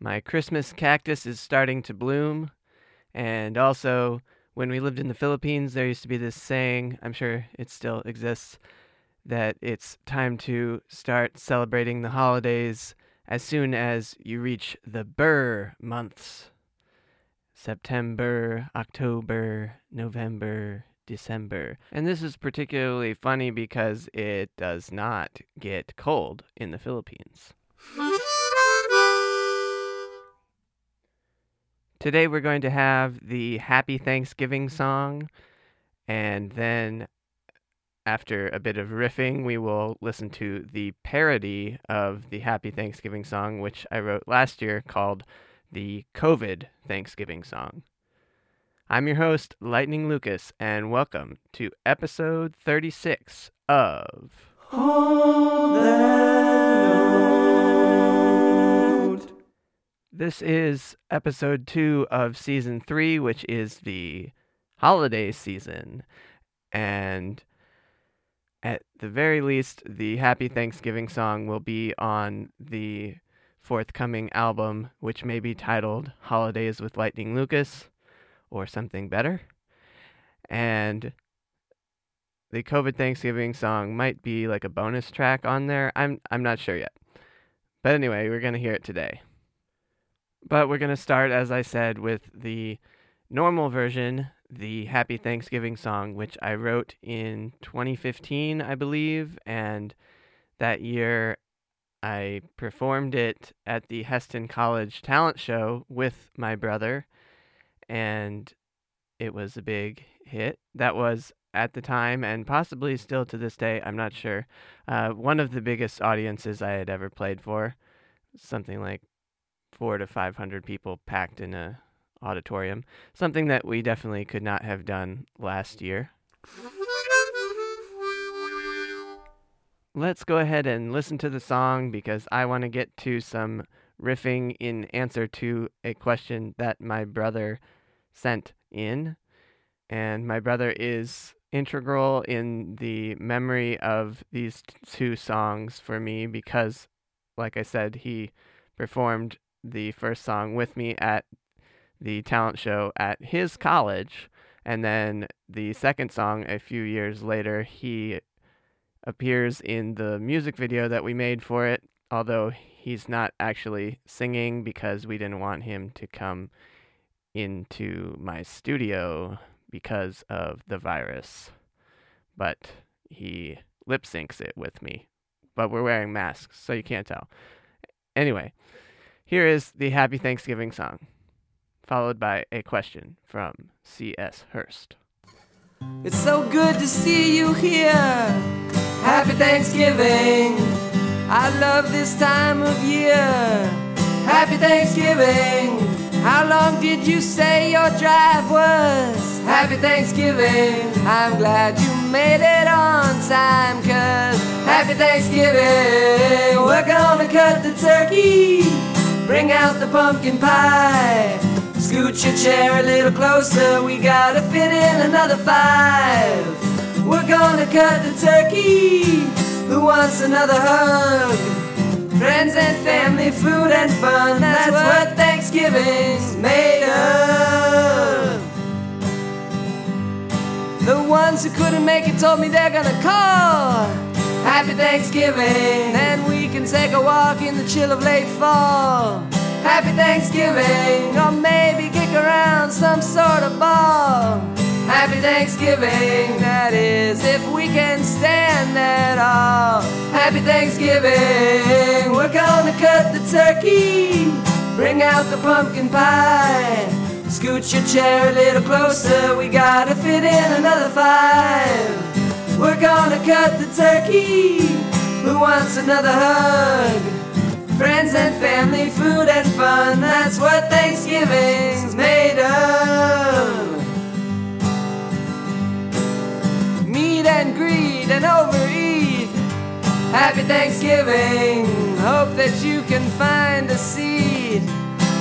My Christmas cactus is starting to bloom. And also, when we lived in the Philippines, there used to be this saying, I'm sure it still exists, that it's time to start celebrating the holidays as soon as you reach the ber months September, October, November, December. And this is particularly funny because it does not get cold in the Philippines. Today we're going to have the Happy Thanksgiving song, and then after a bit of riffing, we will listen to the parody of the Happy Thanksgiving song, which I wrote last year called the COVID Thanksgiving song. I'm your host, Lightning Lucas, and welcome to episode 36 of. This is episode two of season three, which is the holiday season. And at the very least, the Happy Thanksgiving song will be on the forthcoming album, which may be titled Holidays with Lightning Lucas or something better. And the COVID Thanksgiving song might be like a bonus track on there. I'm I'm not sure yet. But anyway, we're going to hear it today. But we're going to start as I said with the normal version, the Happy Thanksgiving song which I wrote in 2015, I believe, and that year I performed it at the Hesston College Talent Show with my brother, and it was a big hit. That was at the time, and possibly still to this day, I'm not sure, uh, one of the biggest audiences I had ever played for. Something like four to 500 people packed in a auditorium. Something that we definitely could not have done last year. let's go ahead and listen to the song because I want to get to some riffing in answer to a question that my brother sent in. And my brother is integral in the memory of these two songs for me because, like I said, he performed the first song with me at the talent show at his college. And then the second song, a few years later, he appears in the music video that we made for it, although he's not actually singing because we didn't want him to come into my studio because of the virus. But he lip syncs it with me. But we're wearing masks, so you can't tell. Anyway, here is the Happy Thanksgiving song, followed by a question from C.S. Hurst. It's so good to see you here. Happy Thanksgiving. I love this time of year. Happy Thanksgiving. How long did you say your drive was? Happy Thanksgiving. I'm glad you made it on time, cause Happy Thanksgiving. We're gonna cut the turkey, bring out the pumpkin pie. Scoot your chair a little closer, we gotta fit in another five. We're gonna cut the turkey. Who wants another hug? Friends and family, food and fun. That's what Thanksgiving's made of. The ones who couldn't make it told me they're gonna call. Happy Thanksgiving. Then we can take a walk in the chill of late fall. Happy Thanksgiving. Or maybe kick around some sort of ball. Happy Thanksgiving, that is, if we can stand at all. Happy Thanksgiving, we're gonna cut the turkey, bring out the pumpkin pie. Scoot your chair a little closer, we gotta fit in another five. We're gonna cut the turkey, who wants another hug? Friends and family, food and fun, that's what Thanksgiving's made of. Meat and greed and overeat. Happy Thanksgiving, hope that you can find a seat.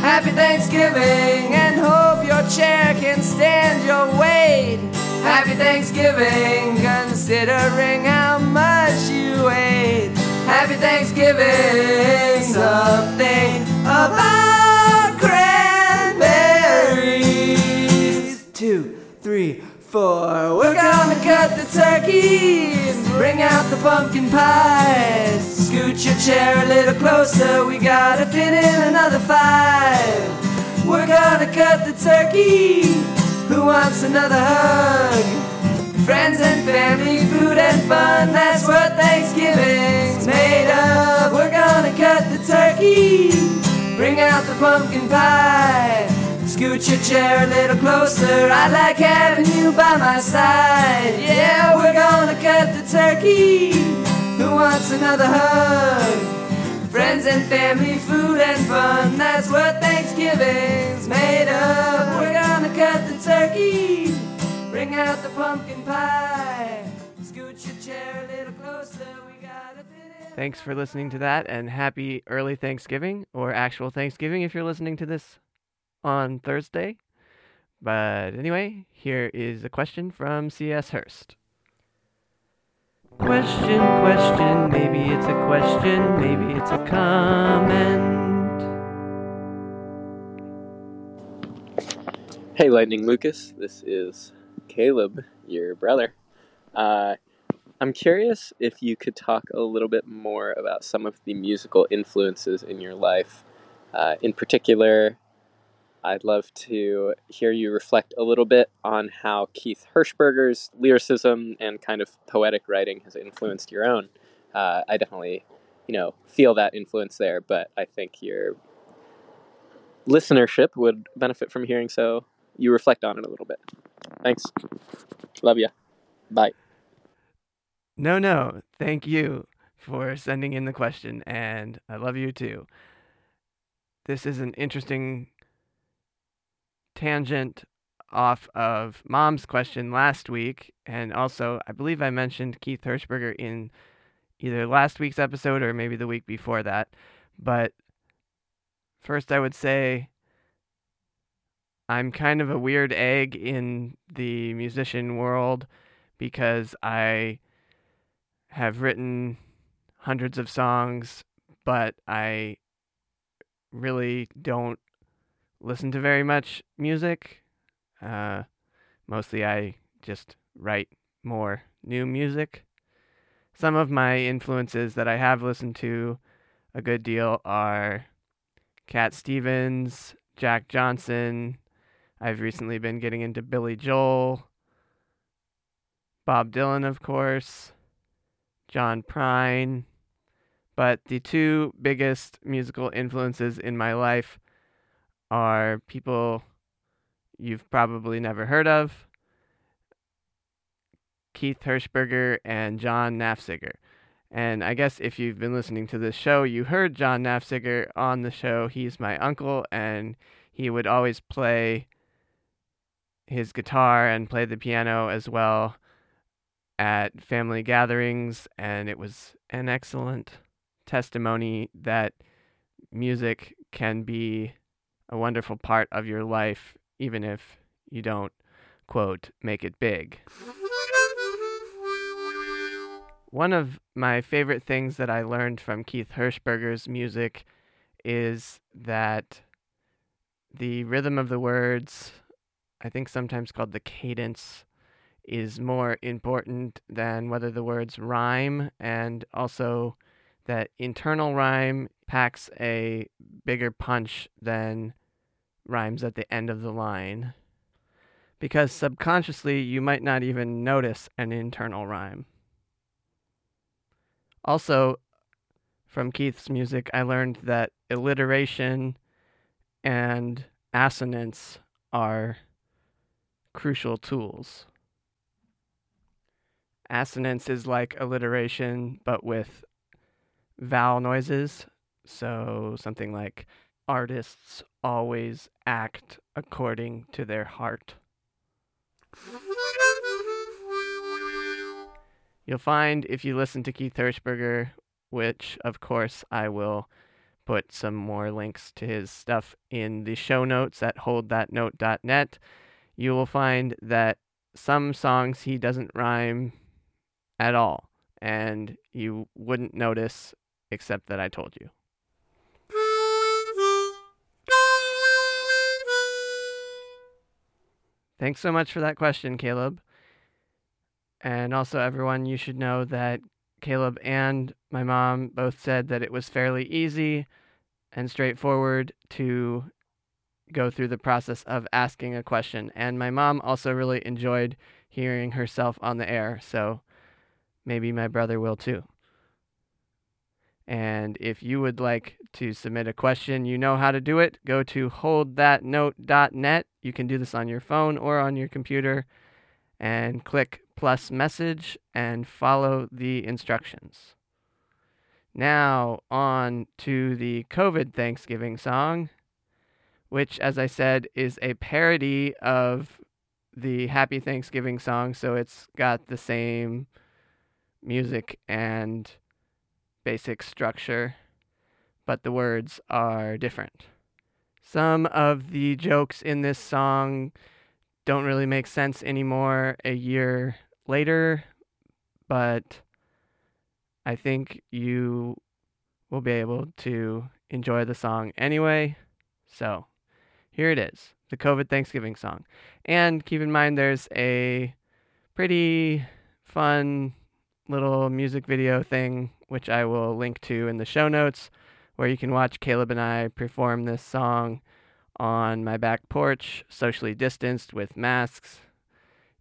Happy Thanksgiving, and hope your chair can stand your weight. Happy Thanksgiving, considering how much you ate. Happy Thanksgiving, something about cranberries. Two, three, four. We're gonna cut the turkey bring out the pumpkin pie. Scoot your chair a little closer. We gotta fit in another five. We're gonna cut the turkey. Who wants another hug? Friends and family, food and fun, that's what Thanksgiving's made of. We're gonna cut the turkey, bring out the pumpkin pie. Scoot your chair a little closer, I like having you by my side. Yeah, we're gonna cut the turkey. Who wants another hug? Friends and family, food and fun, that's what Thanksgiving's made of. We're gonna cut the turkey. Bring out the pumpkin pie. Scoot your chair a little closer. We gotta fit in. Thanks for listening to that, and happy early Thanksgiving or actual Thanksgiving if you're listening to this on Thursday. But anyway, here is a question from C.S. Hurst. Question, question, maybe it's a question, maybe it's a comment. Hey, Lightning Lucas. This is Caleb, your brother. Uh, I'm curious if you could talk a little bit more about some of the musical influences in your life. Uh, in particular, I'd love to hear you reflect a little bit on how Keith Hirschberger's lyricism and kind of poetic writing has influenced your own. Uh, I definitely, you know, feel that influence there, but I think your listenership would benefit from hearing so you reflect on it a little bit. Thanks. Love ya. Bye. No, no, thank you for sending in the question, and I love you too. This is an interesting tangent off of mom's question last week, and also I believe I mentioned Keith Hirschberger in either last week's episode or maybe the week before that. But first, I would say I'm kind of a weird egg in the musician world because I have written hundreds of songs, but I really don't listen to very much music. Uh, mostly, I just write more new music. Some of my influences that I have listened to a good deal are Cat Stevens, Jack Johnson. I've recently been getting into Billy Joel, Bob Dylan, of course, John Prine. But the two biggest musical influences in my life are people you've probably never heard of Keith Hirschberger and John Nafziger. And I guess if you've been listening to this show, you heard John Nafziger on the show. He's my uncle, and he would always play his guitar and played the piano as well at family gatherings. And it was an excellent testimony that music can be a wonderful part of your life, even if you don't, quote, make it big. One of my favorite things that I learned from Keith Hirschberger's music is that the rhythm of the words, I think sometimes called the cadence, is more important than whether the words rhyme, and also that internal rhyme packs a bigger punch than rhymes at the end of the line. Because subconsciously, you might not even notice an internal rhyme. Also, from Keith's music, I learned that alliteration and assonance are crucial tools. Assonance is like alliteration, but with vowel noises. So something like artists always act according to their heart. You'll find if you listen to Keith Hirschberger, which of course I will put some more links to his stuff in the show notes at holdthatnote.net, you will find that some songs he doesn't rhyme at all, and you wouldn't notice except that I told you. Thanks so much for that question, Caleb. And also, everyone, you should know that Caleb and my mom both said that it was fairly easy and straightforward to go through the process of asking a question. And my mom also really enjoyed hearing herself on the air, so maybe my brother will too. And if you would like to submit a question, you know how to do it. Go to holdthatnote.net. You can do this on your phone or on your computer and click plus message and follow the instructions. Now, on to the COVID Thanksgiving song, which, as I said, is a parody of the Happy Thanksgiving song. So it's got the same music and basic structure, but the words are different. Some of the jokes in this song don't really make sense anymore a year later, but I think you will be able to enjoy the song anyway. So here it is the COVID Thanksgiving song. And keep in mind, there's a pretty fun little music video thing, which I will link to in the show notes, where you can watch Caleb and I perform this song on my back porch, socially distanced with masks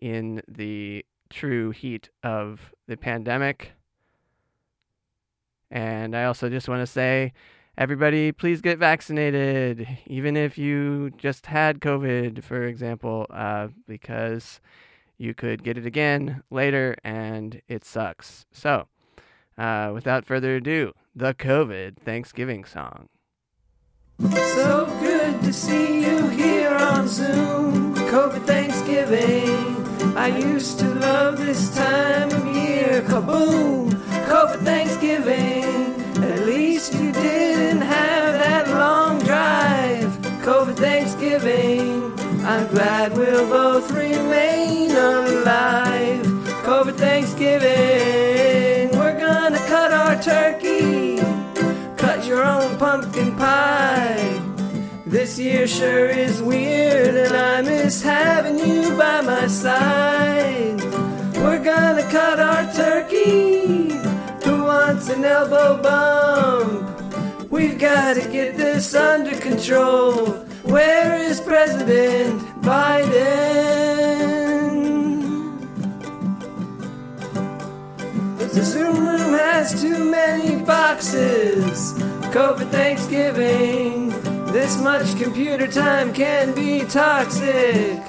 in the true heat of the pandemic. And I also just want to say, everybody, please get vaccinated, even if you just had COVID, for example, uh, because you could get it again later and it sucks. So, uh, without further ado, the COVID Thanksgiving song. So good to see you here on Zoom. COVID Thanksgiving. I used to love this time of year. Kaboom! Both remain alive. COVID Thanksgiving. We're gonna cut our turkey. Cut your own pumpkin pie. This year sure is weird, and I miss having you by my side. We're gonna cut our turkey. Who wants an elbow bump? We've gotta get this under control. Where is President Biden? The Zoom room has too many boxes. COVID Thanksgiving. This much computer time can be toxic.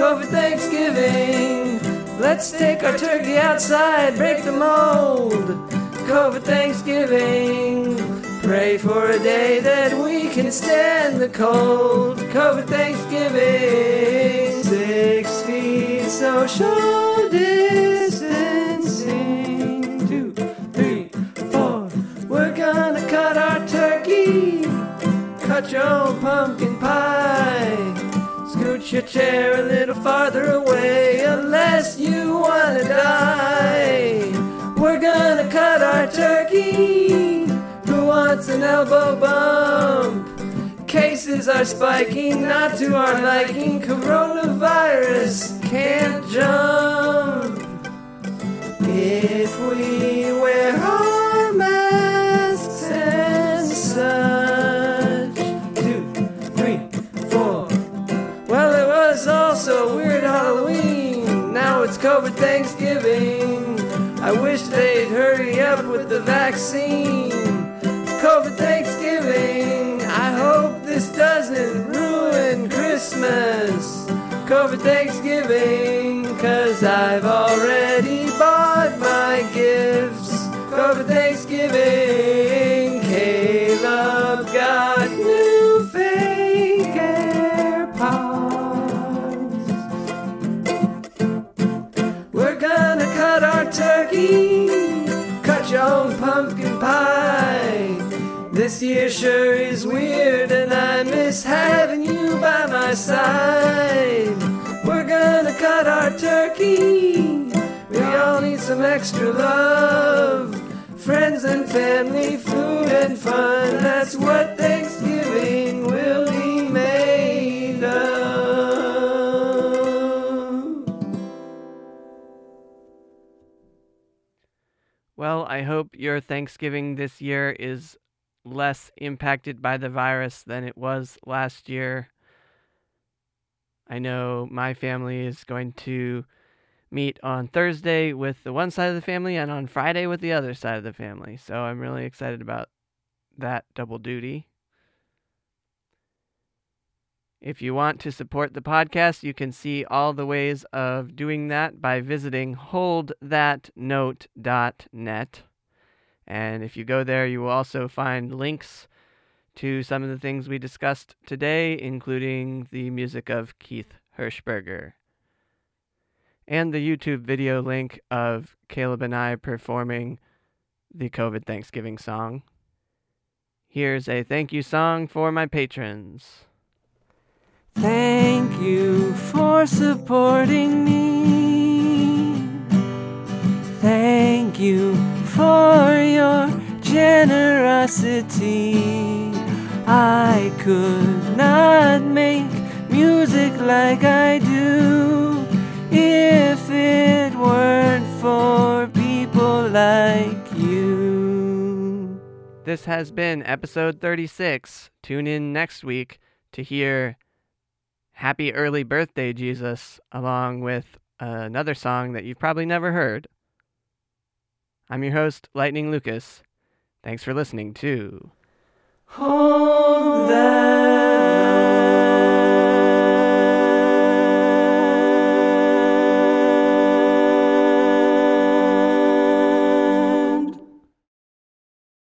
COVID Thanksgiving. Let's take our turkey outside, break the mold. COVID Thanksgiving. Pray for a day that we can stand the cold. COVID Thanksgiving. Six feet social distancing. Two, three, four. We're gonna cut our turkey. Cut your own pumpkin pie. Scoot your chair a little farther away unless you wanna die. We're gonna cut our turkey. Who wants an elbow bump? Cases are spiking, not to our liking. Coronavirus can't jump. If we wear our masks and such. Two, three, four. Well, it was also a weird Halloween. Now it's COVID Thanksgiving. I wish they'd hurry up with the vaccine. COVID Thanksgiving. I hope this doesn't ruin Christmas. COVID Thanksgiving. Cause I've already my side. We're gonna cut our turkey. We all need some extra love. Friends and family, food and fun. That's what Thanksgiving will be made of. Well, I hope your Thanksgiving this year is less impacted by the virus than it was last year. I know my family is going to meet on Thursday with the one side of the family and on Friday with the other side of the family. So I'm really excited about that double duty. If you want to support the podcast, you can see all the ways of doing that by visiting holdthatnote.net. And if you go there, you will also find links to some of the things we discussed today, including the music of Keith Hirschberger and the YouTube video link of Caleb and I performing the COVID Thanksgiving song. Here's a thank you song for my patrons. Thank you for supporting me. Thank you for your generosity. I could not make music like I do if it weren't for people like you. This has been episode 36. Tune in next week to hear Happy Early Birthday, Jesus, along with another song that you've probably never heard. I'm your host, Lightning Lucas. Thanks for listening to Hold that.